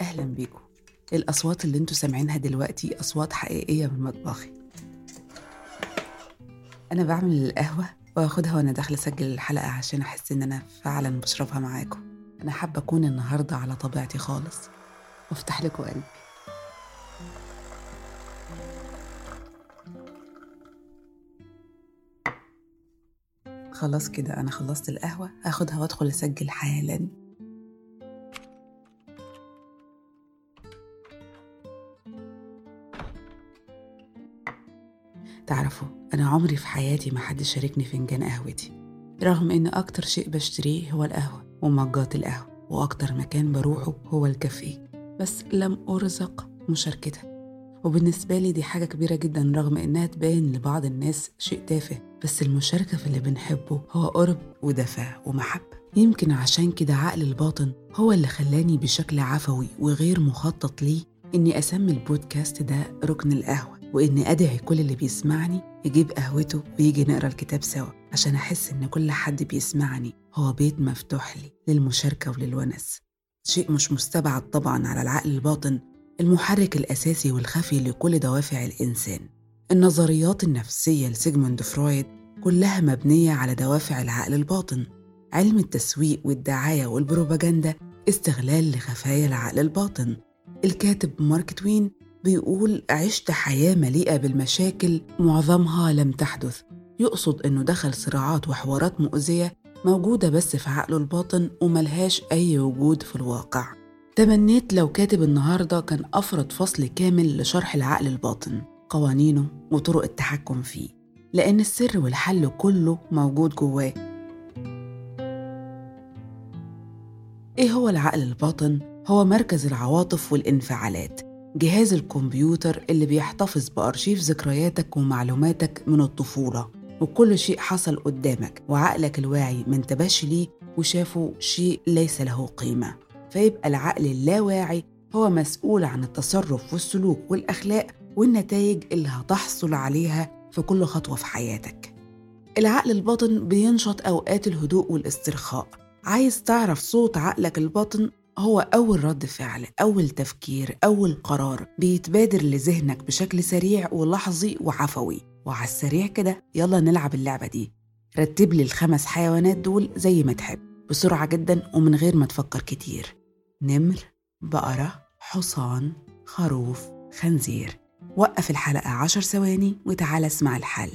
أهلا بيكم. الأصوات اللي أنتوا سامعينها دلوقتي أصوات حقيقية من مطبخي. أنا بعمل القهوة وأخدها وأنا داخلة أسجل الحلقة عشان أحس إن أنا فعلا بشربها معاكم. أنا حابة أكون النهاردة على طبيعتي خالص. وافتح لكم قلبي. خلاص كده أنا خلصت القهوة هاخدها وأدخل أسجل حالا. تعرفوا أنا عمري في حياتي ما حد شاركني فنجان قهوتي رغم إن أكتر شيء بشتريه هو القهوة ومجات القهوة وأكتر مكان بروحه هو الكافيه بس لم أرزق مشاركتها. وبالنسبة لي دي حاجة كبيرة جدا رغم إنها تبان لبعض الناس شيء تافه بس المشاركة في اللي بنحبه هو قرب ودفى ومحبة. يمكن عشان كده عقل الباطن هو اللي خلاني بشكل عفوي وغير مخطط ليه إني أسمي البودكاست ده ركن القهوة وإني أدعي كل اللي بيسمعني يجيب قهوته ويجي نقرأ الكتاب سوا عشان أحس إن كل حد بيسمعني هو بيت مفتوح لي للمشاركة وللونس. شيء مش مستبعد طبعا على العقل الباطن المحرك الأساسي والخفي لكل دوافع الإنسان. النظريات النفسية لسيجموند فرويد كلها مبنية على دوافع العقل الباطن علم التسويق والدعاية والبروباجندا استغلال لخفايا العقل الباطن. الكاتب مارك توين بيقول عشت حياة مليئة بالمشاكل معظمها لم تحدث. يقصد إنه دخل صراعات وحوارات مؤذية موجودة بس في عقله الباطن وملهاش أي وجود في الواقع. تمنيت لو كاتب النهاردة كان أفرد فصل كامل لشرح العقل الباطن قوانينه وطرق التحكم فيه لأن السر والحل كله موجود جواه إيه هو العقل الباطن؟ هو مركز العواطف والانفعالات جهاز الكمبيوتر اللي بيحتفظ بأرشيف ذكرياتك ومعلوماتك من الطفولة وكل شيء حصل قدامك وعقلك الواعي ما انتبهش ليه وشافه شيء ليس له قيمة فيبقى العقل اللاواعي هو مسؤول عن التصرف والسلوك والأخلاق والنتائج اللي هتحصل عليها في كل خطوة في حياتك. العقل الباطن بينشط أوقات الهدوء والاسترخاء. عايز تعرف صوت عقلك الباطن؟ هو أول رد فعل أول تفكير أول قرار بيتبادر لذهنك بشكل سريع ولحظي وعفوي. وعلى السريع كده يلا نلعب اللعبة دي. رتب لي الخمس حيوانات دول زي ما تحب بسرعة جدا ومن غير ما تفكر كتير. نمر بقرة حصان خروف خنزير. وقف الحلقة عشر ثواني وتعالى اسمع الحل.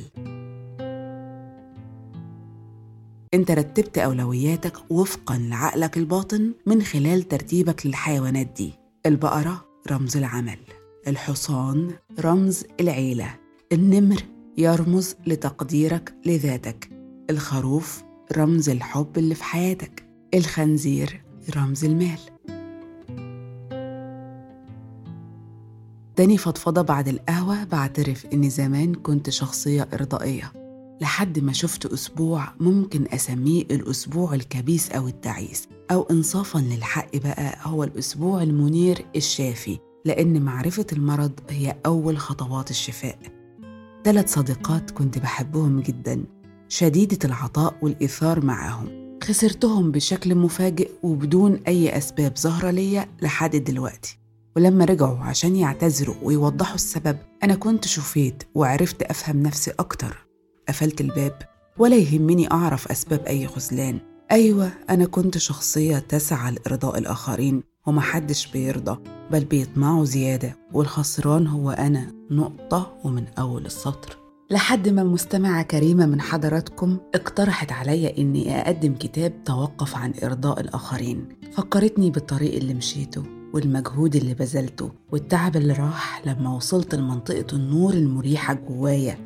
انت رتبت أولوياتك وفقا لعقلك الباطن من خلال ترتيبك للحيوانات دي. البقرة رمز العمل. الحصان رمز العيلة. النمر يرمز لتقديرك لذاتك. الخروف رمز الحب اللي في حياتك. الخنزير رمز المال. تاني فضفضة بعد القهوة بعترف إني زمان كنت شخصية إرضائية. لحد ما شفت أسبوع ممكن أسميه الأسبوع الكبيس أو التعيس أو إنصافا للحق بقى هو الأسبوع المنير الشافي لأن معرفة المرض هي أول خطوات الشفاء. ثلاث صديقات كنت بحبهم جدا شديدة العطاء والإيثار معاهم. خسرتهم بشكل مفاجئ وبدون أي أسباب ظاهرة ليا لحد دلوقتي. ولما رجعوا عشان يعتذروا ويوضحوا السبب أنا كنت شفيت وعرفت أفهم نفسي أكتر. قفلت الباب ولا يهمني أعرف أسباب أي خذلان. أيوة أنا كنت شخصية تسعى لإرضاء الآخرين ومحدش بيرضى بل بيطمعوا زيادة والخسران هو أنا. نقطة ومن أول السطر. لحد ما مستمعة كريمة من حضراتكم اقترحت عليا إني أقدم كتاب توقف عن إرضاء الآخرين. فكرتني بالطريق اللي مشيته. والمجهود اللي بذلته والتعب اللي راح لما وصلت لمنطقة النور المريحة جوايا.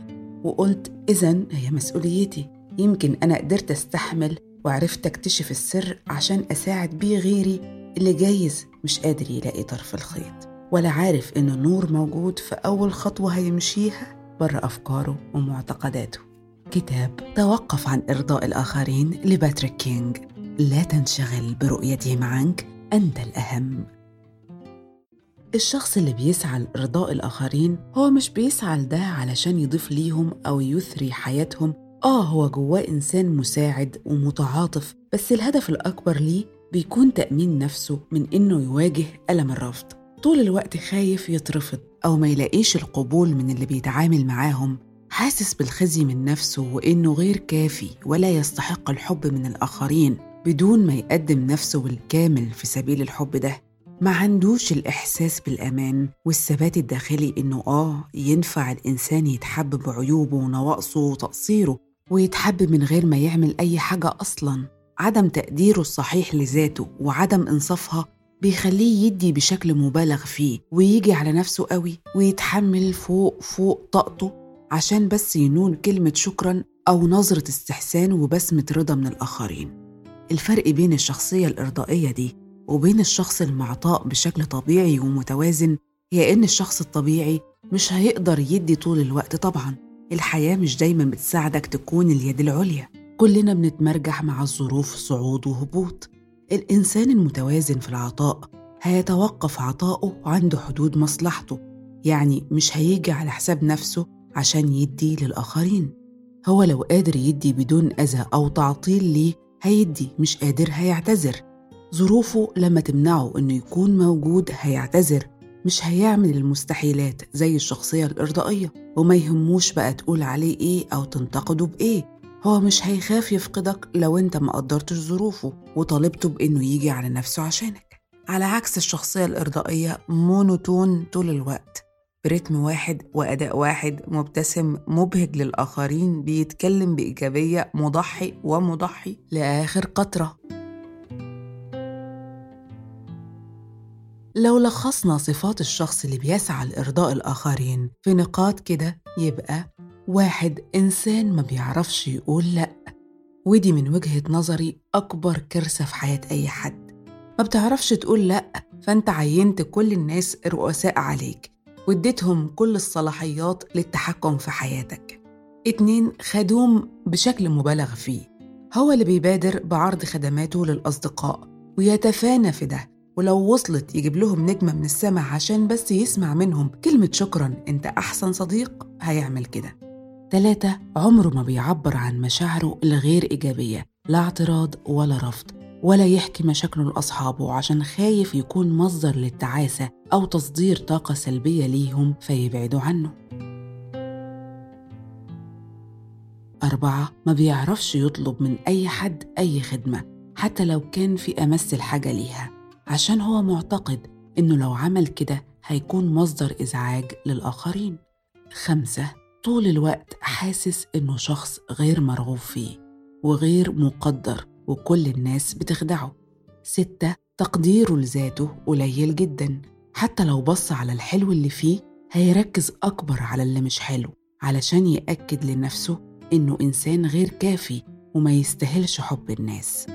وقلت إذا هي مسؤوليتي. يمكن أنا قدرت أستحمل وعرفت أكتشف السر عشان أساعد بيه غيري اللي جايز مش قادر يلاقي طرف الخيط. ولا عارف إن النور موجود في أول خطوة هيمشيها بره أفكاره ومعتقداته. كتاب توقف عن إرضاء الآخرين لباتريك كينج. لا تنشغل برؤيتهم عنك أنت الأهم. الشخص اللي بيسعى لإرضاء الآخرين هو مش بيسعى لده علشان يضيف ليهم أو يثري حياتهم. آه هو جواه إنسان مساعد ومتعاطف بس الهدف الأكبر ليه بيكون تأمين نفسه من إنه يواجه ألم الرفض. طول الوقت خايف يترفض أو ما يلاقيش القبول من اللي بيتعامل معاهم. حاسس بالخزي من نفسه وإنه غير كافي ولا يستحق الحب من الآخرين بدون ما يقدم نفسه بالكامل في سبيل الحب ده. ما عندوش الإحساس بالأمان والثبات الداخلي إنه آه ينفع الإنسان يتحب بعيوبه ونواقصه وتقصيره ويتحب من غير ما يعمل أي حاجة أصلاً. عدم تقديره الصحيح لذاته وعدم إنصافها بيخليه يدي بشكل مبالغ فيه ويجي على نفسه قوي ويتحمل فوق فوق طاقته عشان بس ينون كلمة شكرا أو نظرة استحسان وبسمة رضا من الآخرين. الفرق بين الشخصية الإرضائية دي وبين الشخص المعطاء بشكل طبيعي ومتوازن هي إن الشخص الطبيعي مش هيقدر يدي طول الوقت. طبعا الحياة مش دايما بتساعدك تكون اليد العليا. كلنا بنتمرجح مع الظروف صعود وهبوط. الإنسان المتوازن في العطاء هيتوقف عطاؤه عند حدود مصلحته يعني مش هيجي على حساب نفسه عشان يدي للآخرين. هو لو قادر يدي بدون أذى أو تعطيل ليه هيدي مش قادر هيعتذر. ظروفه لما تمنعه إنه يكون موجود هيعتذر. مش هيعمل المستحيلات زي الشخصية الإرضائية. وما يهموش بقى تقول عليه إيه أو تنتقده بإيه. هو مش هيخاف يفقدك لو أنت ما قدرتش ظروفه وطالبته بإنه يجي على نفسه عشانك. على عكس الشخصية الإرضائية مونوتون طول الوقت. برتم واحد وأداء واحد مبتسم مبهج للآخرين بيتكلم بإيجابية مضحي ومضحي لآخر قطرة. لو لخصنا صفات الشخص اللي بيسعى لإرضاء الآخرين في نقاط كده يبقى واحد إنسان ما بيعرفش يقول لأ. ودي من وجهة نظري أكبر كارثة في حياة أي حد. ما بتعرفش تقول لأ فأنت عينت كل الناس رؤساء عليك. واديتهم كل الصلاحيات للتحكم في حياتك. اتنين خدوم بشكل مبالغ فيه. هو اللي بيبادر بعرض خدماته للأصدقاء ويتفانى في ده. ولو وصلت يجيب لهم نجمة من السماء عشان بس يسمع منهم كلمة شكرا أنت أحسن صديق هيعمل كده. تلاتة عمره ما بيعبر عن مشاعره الغير إيجابية لا اعتراض ولا رفض ولا يحكي مشاكله لأصحابه عشان خايف يكون مصدر للتعاسة أو تصدير طاقة سلبية ليهم فيبعدوا عنه. أربعة ما بيعرفش يطلب من أي حد أي خدمة حتى لو كان في أمس الحاجة ليها. عشان هو معتقد إنه لو عمل كده هيكون مصدر إزعاج للآخرين. خمسة طول الوقت حاسس إنه شخص غير مرغوب فيه وغير مقدر وكل الناس بتخدعه. ستة تقديره لذاته قليل جدا. حتى لو بص على الحلو اللي فيه هيركز أكبر على اللي مش حلو علشان يأكد لنفسه إنه إنسان غير كافي وما يستاهلش حب الناس.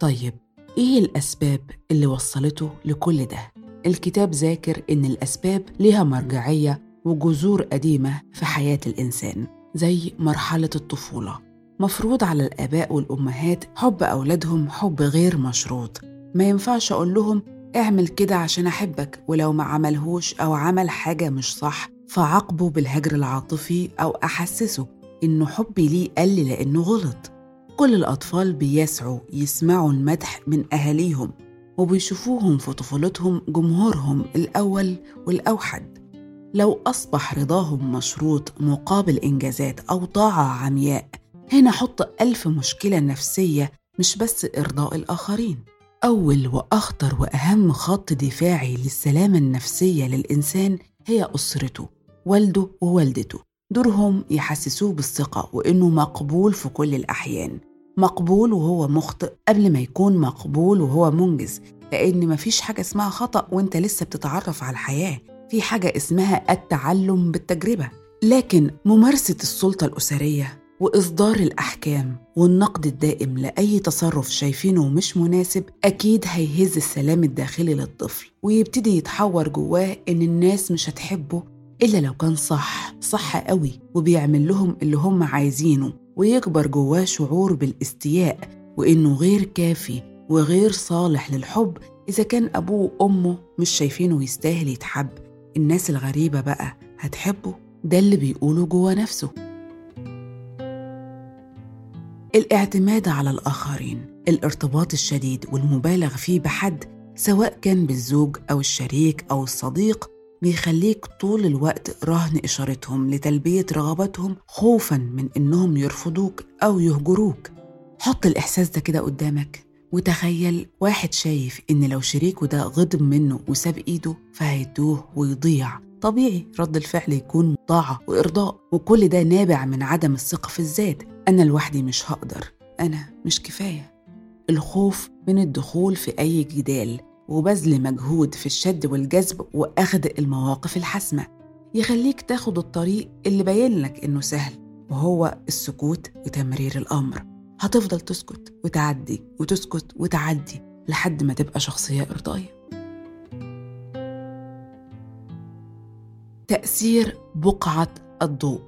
طيب إيه الأسباب اللي وصلته لكل ده؟ الكتاب ذاكر إن الأسباب لها مرجعية وجذور قديمة في حياة الإنسان زي مرحلة الطفولة. مفروض على الآباء والأمهات حب أولادهم حب غير مشروط. ما ينفعش أقول لهم اعمل كده عشان أحبك ولو ما عملهوش أو عمل حاجة مش صح فعاقبه بالهجر العاطفي أو أحسسه إنه حبي ليه قل لأنه غلط. كل الأطفال بيسعوا يسمعوا المدح من أهاليهم وبيشوفوهم في طفولتهم جمهورهم الأول والأوحد. لو أصبح رضاهم مشروط مقابل إنجازات أو طاعة عمياء هنا حط ألف مشكلة نفسية مش بس إرضاء الآخرين. أول وأخطر وأهم خط دفاعي للسلامة النفسية للإنسان هي أسرته والده ووالدته. دورهم يحسسوه بالثقة وإنه مقبول في كل الأحيان. مقبول وهو مخطئ قبل ما يكون مقبول وهو منجز لأن مفيش حاجة اسمها خطأ وإنت لسه بتتعرف على الحياة. في حاجة اسمها التعلم بالتجربة. لكن ممارسة السلطة الأسرية وإصدار الأحكام والنقد الدائم لأي تصرف شايفينه مش مناسب أكيد هيهز السلام الداخلي للطفل ويبتدي يتحور جواه إن الناس مش هتحبه إلا لو كان صح صح قوي وبيعمل لهم اللي هم عايزينه ويكبر جواه شعور بالاستياء وإنه غير كافي وغير صالح للحب إذا كان أبوه وأمه مش شايفينه يستاهل يتحب. الناس الغريبة بقى هتحبه؟ ده اللي بيقوله جوه نفسه. الاعتماد على الآخرين الارتباط الشديد والمبالغ فيه بحد سواء كان بالزوج أو الشريك أو الصديق بيخليك طول الوقت رهن إشارتهم لتلبية رغباتهم خوفا من إنهم يرفضوك أو يهجروك. حط الإحساس ده كده قدامك وتخيل واحد شايف إن لو شريكه ده غضب منه وساب إيده فهيتوه ويضيع. طبيعي رد الفعل يكون طاعة وإرضاء وكل ده نابع من عدم الثقة في الذات. أنا لوحدي مش هقدر أنا مش كفاية. الخوف من الدخول في أي جدال وبذل مجهود في الشد والجذب وأخذ المواقف الحاسمة. يخليك تاخد الطريق اللي باين لك إنه سهل وهو السكوت وتمرير الأمر. هتفضل تسكت وتعدي وتسكت وتعدي لحد ما تبقى شخصية إرضائية. تأثير بقعة الضوء.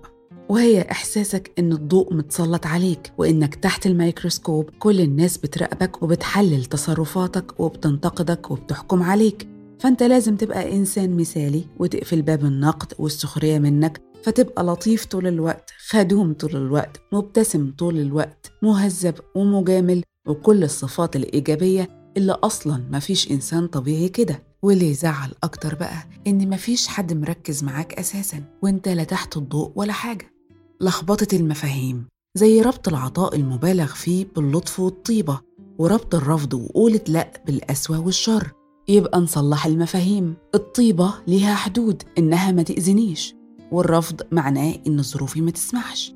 وهي إحساسك إن الضوء متسلط عليك وإنك تحت الميكروسكوب كل الناس بتراقبك وبتحلل تصرفاتك وبتنتقدك وبتحكم عليك. فأنت لازم تبقى إنسان مثالي وتقفل باب النقد والسخرية منك فتبقى لطيف طول الوقت خدوم طول الوقت مبتسم طول الوقت مهذب ومجامل وكل الصفات الإيجابية اللي أصلا مفيش إنسان طبيعي كده. واللي يزعل أكتر بقى؟ إن مفيش حد مركز معاك أساسا وإنت لا تحت الضوء ولا حاجة. لخبطة المفاهيم زي ربط العطاء المبالغ فيه باللطف والطيبة وربط الرفض وقولة لأ بالقسوة والشر. يبقى نصلح المفاهيم. الطيبة ليها حدود إنها ما تأذنيش. والرفض معناه إن ظروفي ما تسمحش.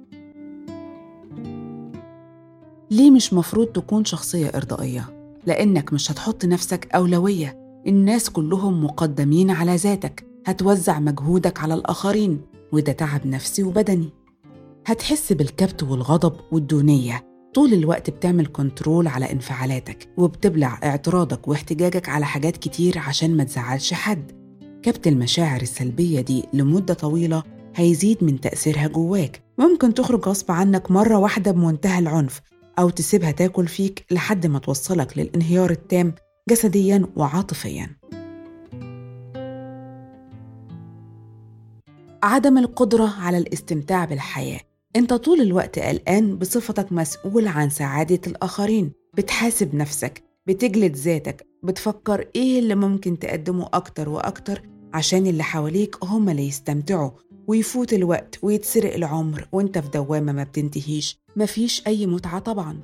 ليه مش مفروض تكون شخصية إرضائية؟ لأنك مش هتحط نفسك أولوية. الناس كلهم مقدمين على ذاتك. هتوزع مجهودك على الآخرين وده تعب نفسي وبدني. هتحس بالكبت والغضب والدونية. طول الوقت بتعمل كنترول على انفعالاتك وبتبلع اعتراضك واحتجاجك على حاجات كتير عشان ما تزعلش حد. كبت المشاعر السلبية دي لمدة طويلة هيزيد من تأثيرها جواك. ممكن تخرج غصب عنك مرة واحدة بمنتهى العنف أو تسيبها تاكل فيك لحد ما توصلك للانهيار التام جسديا وعاطفيا. عدم القدرة على الاستمتاع بالحياة. أنت طول الوقت قلقان بصفتك مسؤول عن سعادة الآخرين بتحاسب نفسك بتجلد ذاتك بتفكر إيه اللي ممكن تقدمه أكتر وأكتر عشان اللي حواليك هم اللي يستمتعوا. ويفوت الوقت ويتسرق العمر وأنت في دوامة ما بتنتهيش. مفيش أي متعة طبعاً.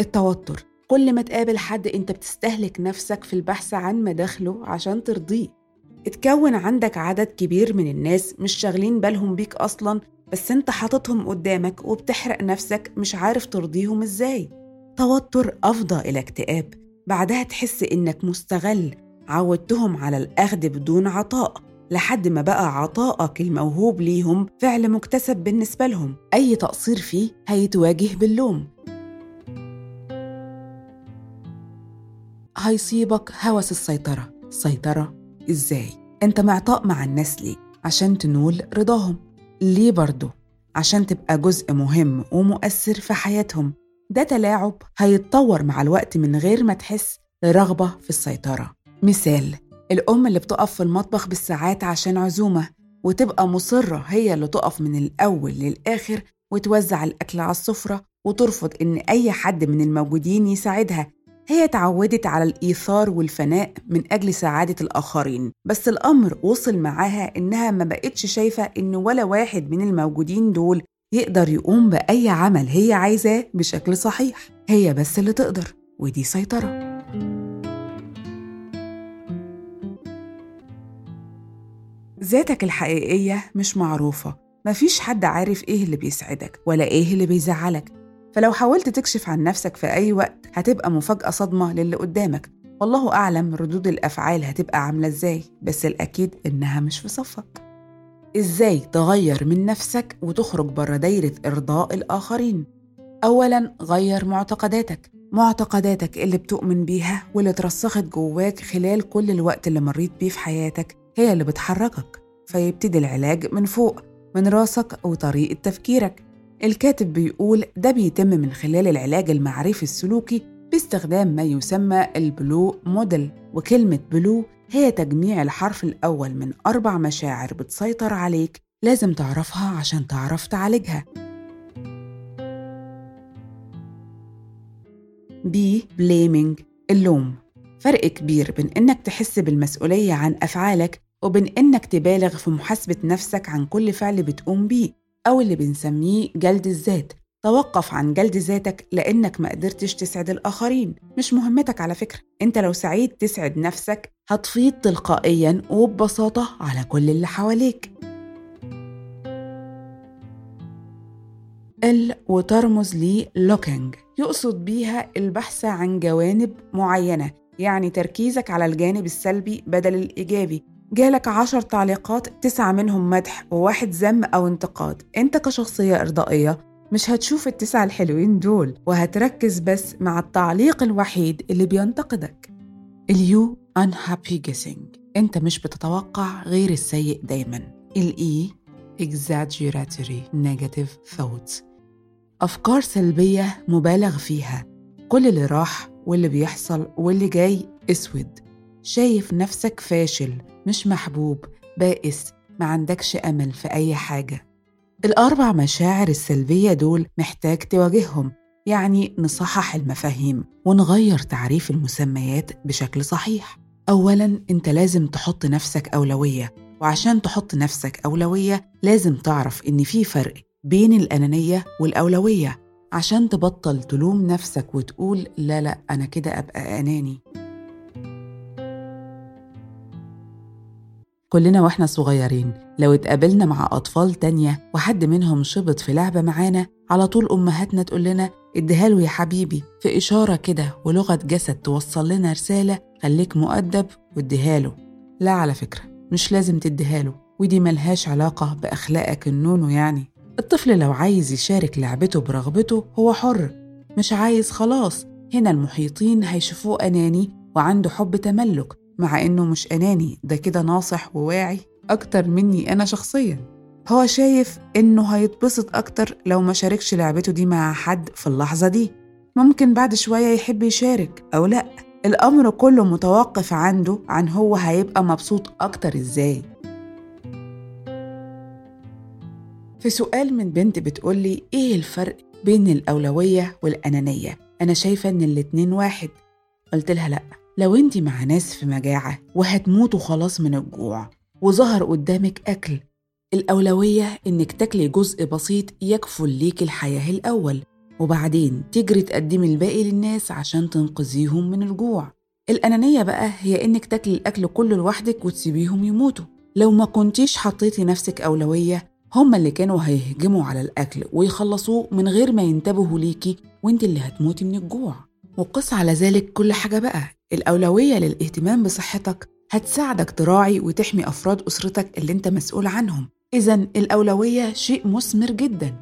التوتر. كل ما تقابل حد أنت بتستهلك نفسك في البحث عن مداخله عشان ترضيه. اتكون عندك عدد كبير من الناس مش شاغلين بالهم بيك أصلا بس انت حاططهم قدامك وبتحرق نفسك مش عارف ترضيهم إزاي. توتر أفضى إلى اكتئاب. بعدها تحس إنك مستغل. عودتهم على الأخذ بدون عطاء لحد ما بقى عطائك الموهوب ليهم فعل مكتسب بالنسبة لهم. أي تقصير فيه هيتواجه باللوم. هيصيبك هوس السيطرة. سيطرة إزاي؟ أنت معطاء مع الناس ليه؟ عشان تنول رضاهم ليه برضه؟ عشان تبقى جزء مهم ومؤثر في حياتهم ده تلاعب هيتطور مع الوقت من غير ما تحس رغبة في السيطرة مثال الأم اللي بتقف في المطبخ بالساعات عشان عزومة وتبقى مصرة هي اللي تقف من الأول للآخر وتوزع الأكل على السفرة وترفض إن أي حد من الموجودين يساعدها هي اتعودت على الإيثار والفناء من أجل سعادة الآخرين بس الأمر وصل معاها إنها ما بقتش شايفة إن ولا واحد من الموجودين دول يقدر يقوم بأي عمل هي عايزاه بشكل صحيح. هي بس اللي تقدر ودي سيطرة. ذاتك الحقيقية مش معروفة. مفيش حد عارف إيه اللي بيسعدك ولا إيه اللي بيزعلك. فلو حاولت تكشف عن نفسك في أي وقت هتبقى مفاجأة صدمة للي قدامك. والله أعلم ردود الأفعال هتبقى عاملة إزاي بس الأكيد إنها مش في صفك. إزاي تغير من نفسك وتخرج بره دايرة إرضاء الآخرين؟ أولاً غير معتقداتك. معتقداتك اللي بتؤمن بيها واللي اترسخت جواك خلال كل الوقت اللي مريت بيه في حياتك هي اللي بتحركك فيبتدي العلاج من فوق من راسك وطريقة تفكيرك. الكاتب بيقول ده بيتم من خلال العلاج المعرفي السلوكي باستخدام ما يسمى ال BLUE model وكلمة BLUE هي تجميع الحرف الأول من أربع مشاعر بتسيطر عليك لازم تعرفها عشان تعرف تعالجها. B blaming اللوم. فرق كبير بين إنك تحس بالمسؤولية عن أفعالك وبين إنك تبالغ في محاسبة نفسك عن كل فعل بتقوم بيه. أو اللي بنسميه جلد الذات. توقف عن جلد ذاتك لأنك ما قدرتش تسعد الآخرين. مش مهمتك على فكرة. أنت لو سعيد تسعد نفسك هتفيض تلقائيا وببساطة على كل اللي حواليك. ال وترمز لي لوكينج يقصد بيها البحث عن جوانب معينة يعني تركيزك على الجانب السلبي بدل الإيجابي. جالك عشر تعليقات تسعة منهم مدح وواحد ذم أو انتقاد. أنت كشخصية إرضائية مش هتشوف التسعة الحلوين دول وهتركز بس مع التعليق الوحيد اللي بينتقدك. اليو unhappy guessing. أنت مش بتتوقع غير السيء دايما. الإي exaggeratory negative thoughts. أفكار سلبية مبالغ فيها. كل اللي راح واللي بيحصل واللي جاي أسود. شايف نفسك فاشل. مش محبوب بائس ما عندكش أمل في أي حاجة. الأربع مشاعر السلبية دول محتاج تواجههم يعني نصحح المفاهيم ونغير تعريف المسميات بشكل صحيح. اولا أنت لازم تحط نفسك أولوية وعشان تحط نفسك أولوية لازم تعرف إن في فرق بين الأنانية والأولوية. عشان تبطل تلوم نفسك وتقول لا لا أنا كده أبقى أناني. كلنا وإحنا صغيرين لو اتقابلنا مع أطفال تانية وحد منهم شبط في لعبة معانا على طول أمهاتنا تقول لنا اديها يا حبيبي. في إشارة كده ولغة جسد توصل لنا رسالة خليك مؤدب واديها لا على فكرة مش لازم تديها ودي ملهاش علاقة بأخلاقك النونو يعني. الطفل لو عايز يشارك لعبته برغبته هو حر. مش عايز خلاص. هنا المحيطين هيشوفوه أناني وعنده حب تملك. مع إنه مش أناني ده كده ناصح وواعي أكتر مني أنا شخصيا. هو شايف إنه هيتبسط أكتر لو ما شاركش لعبته دي مع حد في اللحظة دي. ممكن بعد شوية يحب يشارك أو لأ. الأمر كله متوقف عنده عن هو هيبقى مبسوط أكتر إزاي. في سؤال من بنت بتقولي إيه الفرق بين الأولوية والأنانية؟ أنا شايفة إن الاتنين واحد. قلت لها لأ. لو أنت مع ناس في مجاعة وهتموتوا خلاص من الجوع وظهر قدامك أكل الأولوية إنك تاكلي جزء بسيط يكفل ليك الحياة الأول وبعدين تجري تقدمي الباقي للناس عشان تنقذيهم من الجوع. الأنانية بقى هي إنك تاكلي الأكل كله لوحدك وتسيبيهم يموتوا. لو ما كنتيش حطيتي نفسك أولوية هم اللي كانوا هيهجموا على الأكل ويخلصوه من غير ما ينتبهوا ليكي وانت اللي هتموتي من الجوع. وقس على ذلك كل حاجة بقى. الأولوية للاهتمام بصحتك هتساعدك تراعي وتحمي أفراد أسرتك اللي أنت مسؤول عنهم. إذا الأولوية شيء مثمر جدا.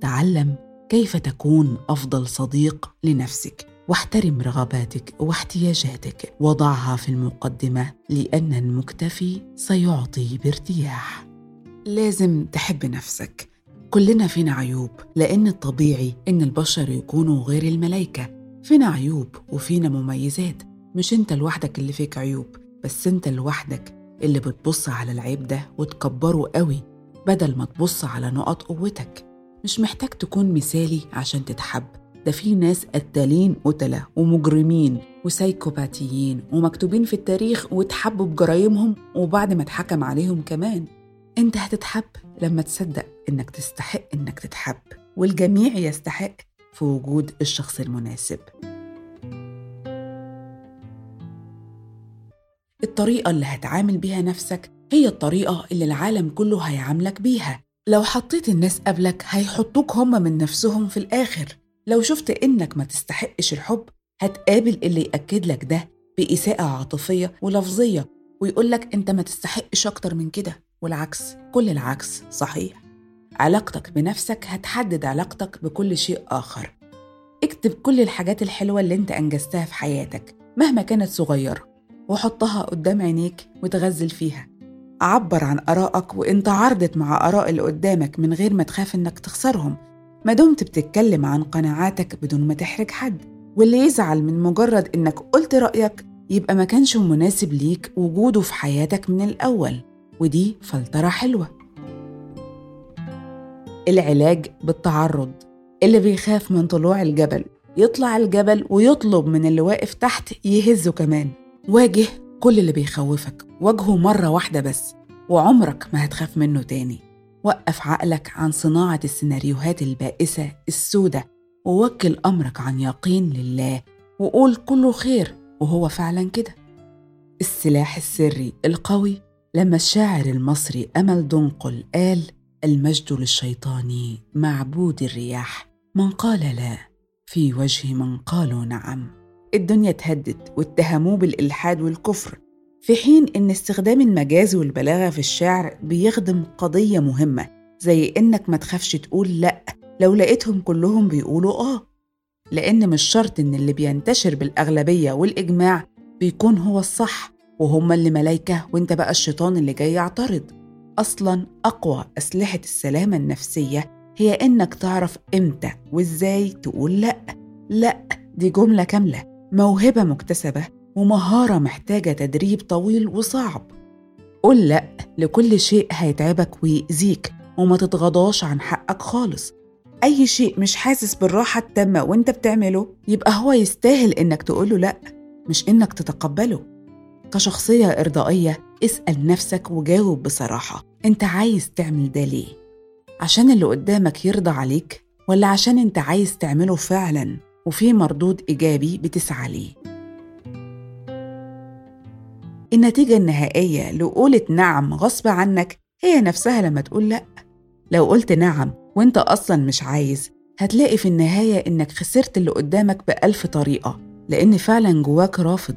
تعلم كيف تكون أفضل صديق لنفسك واحترم رغباتك واحتياجاتك وضعها في المقدمة لأن المكتفي سيعطي بارتياح. لازم تحب نفسك. كلنا فينا عيوب لأن الطبيعي إن البشر يكونوا غير الملائكة. فينا عيوب وفينا مميزات مش انت لوحدك اللي فيك عيوب بس انت لوحدك اللي بتبص على العيب ده وتكبره قوي بدل ما تبص على نقط قوتك. مش محتاج تكون مثالي عشان تتحب. ده في ناس قتالين قتلة ومجرمين وسايكوباتيين ومكتوبين في التاريخ واتحبوا بجرايمهم وبعد ما اتحكم عليهم كمان. انت هتتحب لما تصدق انك تستحق انك تتحب والجميع يستحق في وجود الشخص المناسب. الطريقة اللي هتعامل بيها نفسك هي الطريقة اللي العالم كله هيعاملك بيها. لو حطيت الناس قبلك هيحطوك هم من نفسهم في الآخر. لو شفت إنك ما تستحقش الحب هتقابل اللي يأكد لك ده بإساءة عاطفية ولفظية ويقولك أنت ما تستحقش أكتر من كده والعكس كل العكس صحيح. علاقتك بنفسك هتحدد علاقتك بكل شيء آخر. اكتب كل الحاجات الحلوة اللي انت أنجزتها في حياتك مهما كانت صغيرة وحطها قدام عينيك وتغزل فيها. عبر عن آرائك وانت عرضت مع آراء اللي قدامك من غير ما تخاف إنك تخسرهم. ما دمت بتتكلم عن قناعاتك بدون ما تحرج حد. واللي يزعل من مجرد إنك قلت رأيك يبقى ما كانش مناسب ليك وجوده في حياتك من الأول. ودي فلترة حلوة. العلاج بالتعرض اللي بيخاف من طلوع الجبل. يطلع الجبل ويطلب من اللي واقف تحت يهزه كمان. واجه كل اللي بيخوفك. واجهه مرة واحدة بس وعمرك ما هتخاف منه تاني. وقف عقلك عن صناعة السيناريوهات البائسة السودة ووكل أمرك عن يقين لله وقول كله خير وهو فعلا كده. السلاح السري القوي لما الشاعر المصري أمل دنقل قال المجد للشيطان معبود الرياح. من قال لا في وجه من قالوا نعم. الدنيا اتهدت واتهموه بالإلحاد والكفر. في حين إن استخدام المجاز والبلاغة في الشعر بيخدم قضية مهمة زي إنك ما تخافش تقول لأ لو لقيتهم كلهم بيقولوا آه. لأن مش شرط إن اللي بينتشر بالأغلبية والإجماع بيكون هو الصح وهم اللي ملايكة وإنت بقى الشيطان اللي جاي يعترض. أصلا أقوى أسلحة السلامة النفسية هي إنك تعرف إمتى وإزاي تقول لأ. لأ دي جملة كاملة موهبة مكتسبة ومهارة محتاجة تدريب طويل وصعب. قول لأ لكل شيء هيتعبك ويأذيك وما تتغاضاش عن حقك خالص. أي شيء مش حاسس بالراحة التامة وإنت بتعمله يبقى هو يستاهل إنك تقوله لأ مش إنك تتقبله. كشخصية إرضائية اسأل نفسك وجاوب بصراحة أنت عايز تعمل ده ليه؟ عشان اللي قدامك يرضى عليك ولا عشان أنت عايز تعمله فعلا وفي مردود إيجابي بتسعى ليه؟ النتيجة النهائية لقولة نعم غصب عنك هي نفسها لما تقول لأ لو قلت نعم وانت أصلا مش عايز هتلاقي في النهاية إنك خسرت اللي قدامك بألف طريقة لأن فعلا جواك رافض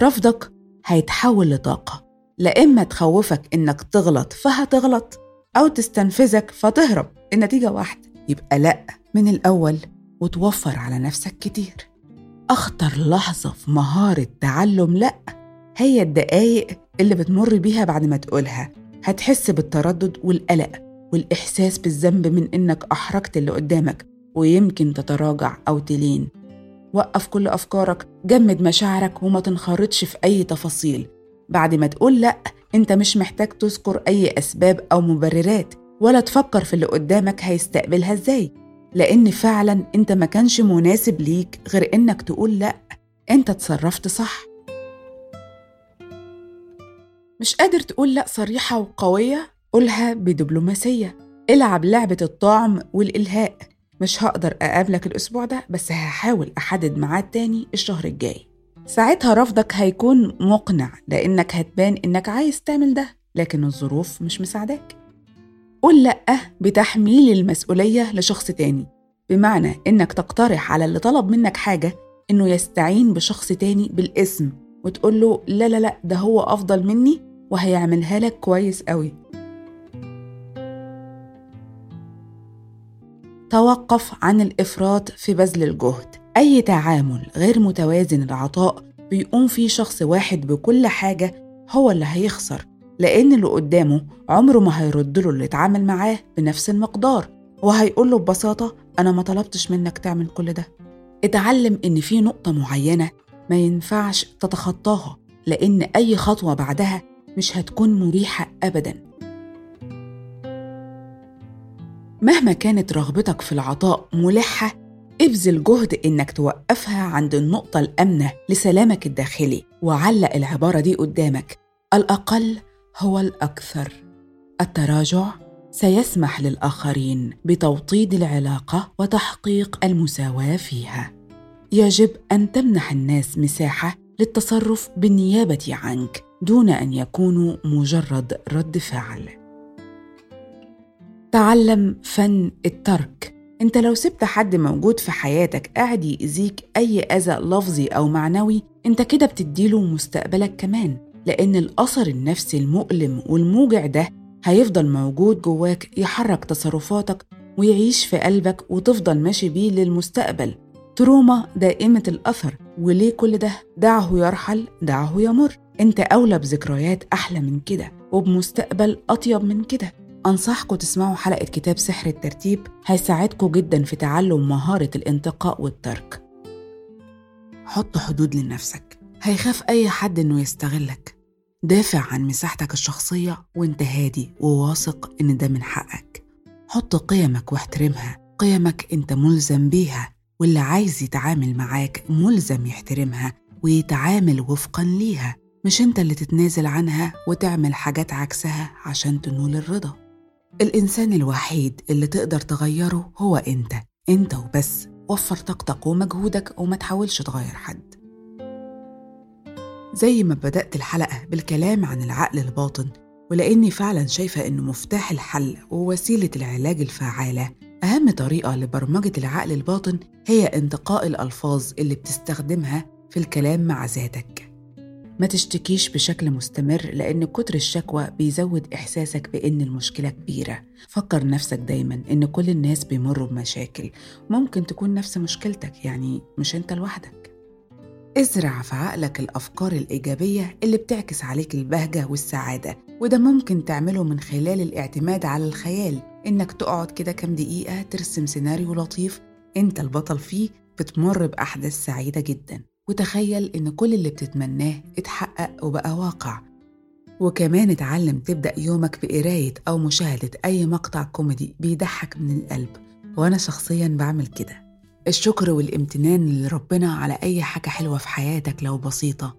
رفضك هيتحول لطاقة لا إما تخوفك إنك تغلط فهتغلط أو تستنفذك فتهرب. النتيجة واحدة يبقى لأ من الأول وتوفر على نفسك كتير. أخطر لحظة في مهارة تعلم لأ هي الدقايق اللي بتمر بيها بعد ما تقولها. هتحس بالتردد والقلق والإحساس بالذنب من إنك أحرجت اللي قدامك ويمكن تتراجع أو تلين. وقف كل أفكارك جمد مشاعرك وما تنخرطش في أي تفاصيل. بعد ما تقول لأ أنت مش محتاج تذكر أي أسباب أو مبررات ولا تفكر في اللي قدامك هيستقبلها إزاي. لأن فعلا أنت ما كانش مناسب ليك غير إنك تقول لأ أنت تصرفت صح. مش قادر تقول لأ صريحة وقوية قولها بدبلوماسية. العب لعبة الطعم والإلهاء. مش هقدر أقابلك الأسبوع ده بس هحاول أحدد ميعاد تاني الشهر الجاي. ساعتها رفضك هيكون مقنع لأنك هتبان إنك عايز تعمل ده لكن الظروف مش مساعداك. قول لأ بتحميل المسؤولية لشخص تاني بمعنى إنك تقترح على اللي طلب منك حاجة إنه يستعين بشخص تاني بالاسم وتقول له لا لا لا ده هو أفضل مني وهيعملها لك كويس قوي توقف عن الإفراط في بذل الجهد. أي تعامل غير متوازن العطاء بيقوم فيه شخص واحد بكل حاجة هو اللي هيخسر لأن اللي قدامه عمره ما هيرد له اللي اتعامل معاه بنفس المقدار وهيقول له ببساطة أنا ما طلبتش منك تعمل كل ده. اتعلم إن في نقطة معينة ما ينفعش تتخطاها لأن أي خطوة بعدها مش هتكون مريحة أبداً. مهما كانت رغبتك في العطاء ملحة ابذل جهد إنك توقفها عند النقطة الأمنة لسلامك الداخلي وعلق العبارة دي قدامك. الأقل هو الأكثر. التراجع سيسمح للآخرين بتوطيد العلاقة وتحقيق المساواة فيها. يجب أن تمنح الناس مساحة للتصرف بالنيابة عنك دون أن يكونوا مجرد رد فعل. تعلم فن الترك. انت لو سبت حد موجود في حياتك قاعد يأذيك أي أذى لفظي أو معنوي انت كده بتديله مستقبلك كمان لأن الأثر النفسي المؤلم والموجع ده هيفضل موجود جواك يحرك تصرفاتك ويعيش في قلبك وتفضل ماشي بيه للمستقبل. تروما دائمة الأثر وليه كل ده؟ دعه يرحل دعه يمر. انت أولى بذكريات أحلى من كده وبمستقبل أطيب من كده. أنصحكم تسمعوا حلقة كتاب سحر الترتيب هيساعدكم جدا في تعلم مهارة الانتقاء والترك. حط حدود لنفسك هيخاف أي حد إنه يستغلك. دافع عن مساحتك الشخصية وإنت هادي وواثق إن ده من حقك. حط قيمك واحترمها قيمك إنت ملزم بيها واللي عايز يتعامل معاك ملزم يحترمها ويتعامل وفقا ليها. مش إنت اللي تتنازل عنها وتعمل حاجات عكسها عشان تنول الرضا. الإنسان الوحيد اللي تقدر تغيره هو أنت. أنت وبس. وفر طاقتك ومجهودك وما تحاولش تغير حد. زي ما بدأت الحلقة بالكلام عن العقل الباطن ولأني فعلا شايفة إنه مفتاح الحل ووسيلة العلاج الفعالة. أهم طريقة لبرمجة العقل الباطن هي انتقاء الألفاظ اللي بتستخدمها في الكلام مع ذاتك. ما تشتكيش بشكل مستمر لأن كتر الشكوى بيزود إحساسك بإن المشكلة كبيرة. فكر نفسك دايما إن كل الناس بيمروا بمشاكل. ممكن تكون نفس مشكلتك يعني مش أنت لوحدك. ازرع في عقلك الأفكار الإيجابية اللي بتعكس عليك البهجة والسعادة وده ممكن تعمله من خلال الاعتماد على الخيال. إنك تقعد كده كام دقيقة ترسم سيناريو لطيف أنت البطل فيه بتمر بأحداث سعيدة جدا. وتخيل إن كل اللي بتتمناه اتحقق وبقى واقع. وكمان اتعلم تبدأ يومك بقراية أو مشاهدة أي مقطع كوميدي بيضحك من القلب. وأنا شخصيا بعمل كده. الشكر والامتنان لربنا على أي حاجة حلوة في حياتك لو بسيطة.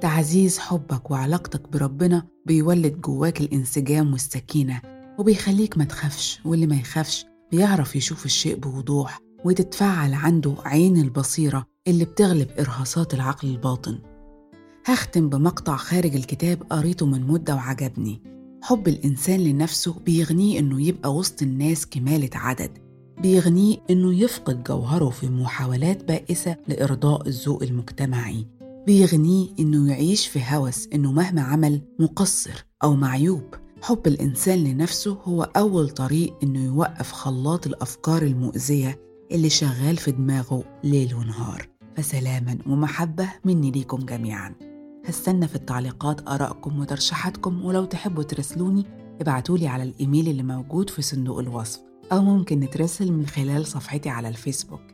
تعزيز حبك وعلاقتك بربنا بيولد جواك الانسجام والسكينة وبيخليك ما تخافش. واللي ما يخافش بيعرف يشوف الشيء بوضوح وتتفعل عنده عين البصيرة اللي بتغلب إرهاصات العقل الباطن. هختم بمقطع خارج الكتاب قريته من مدة وعجبني. حب الإنسان لنفسه بيغنيه إنه يبقى وسط الناس كمالة عدد. بيغنيه إنه يفقد جوهره في محاولات بائسة لإرضاء الذوق المجتمعي. بيغنيه إنه يعيش في هوس إنه مهما عمل مقصر أو معيوب. حب الإنسان لنفسه هو أول طريق إنه يوقف خلاط الأفكار المؤذية اللي شغال في دماغه ليل ونهار. فسلاما ومحبة مني ليكم جميعا. هستنى في التعليقات آرائكم وترشيحاتكم ولو تحبوا ترسلوني ابعتولي على الإيميل اللي موجود في صندوق الوصف أو ممكن نترسل من خلال صفحتي على الفيسبوك.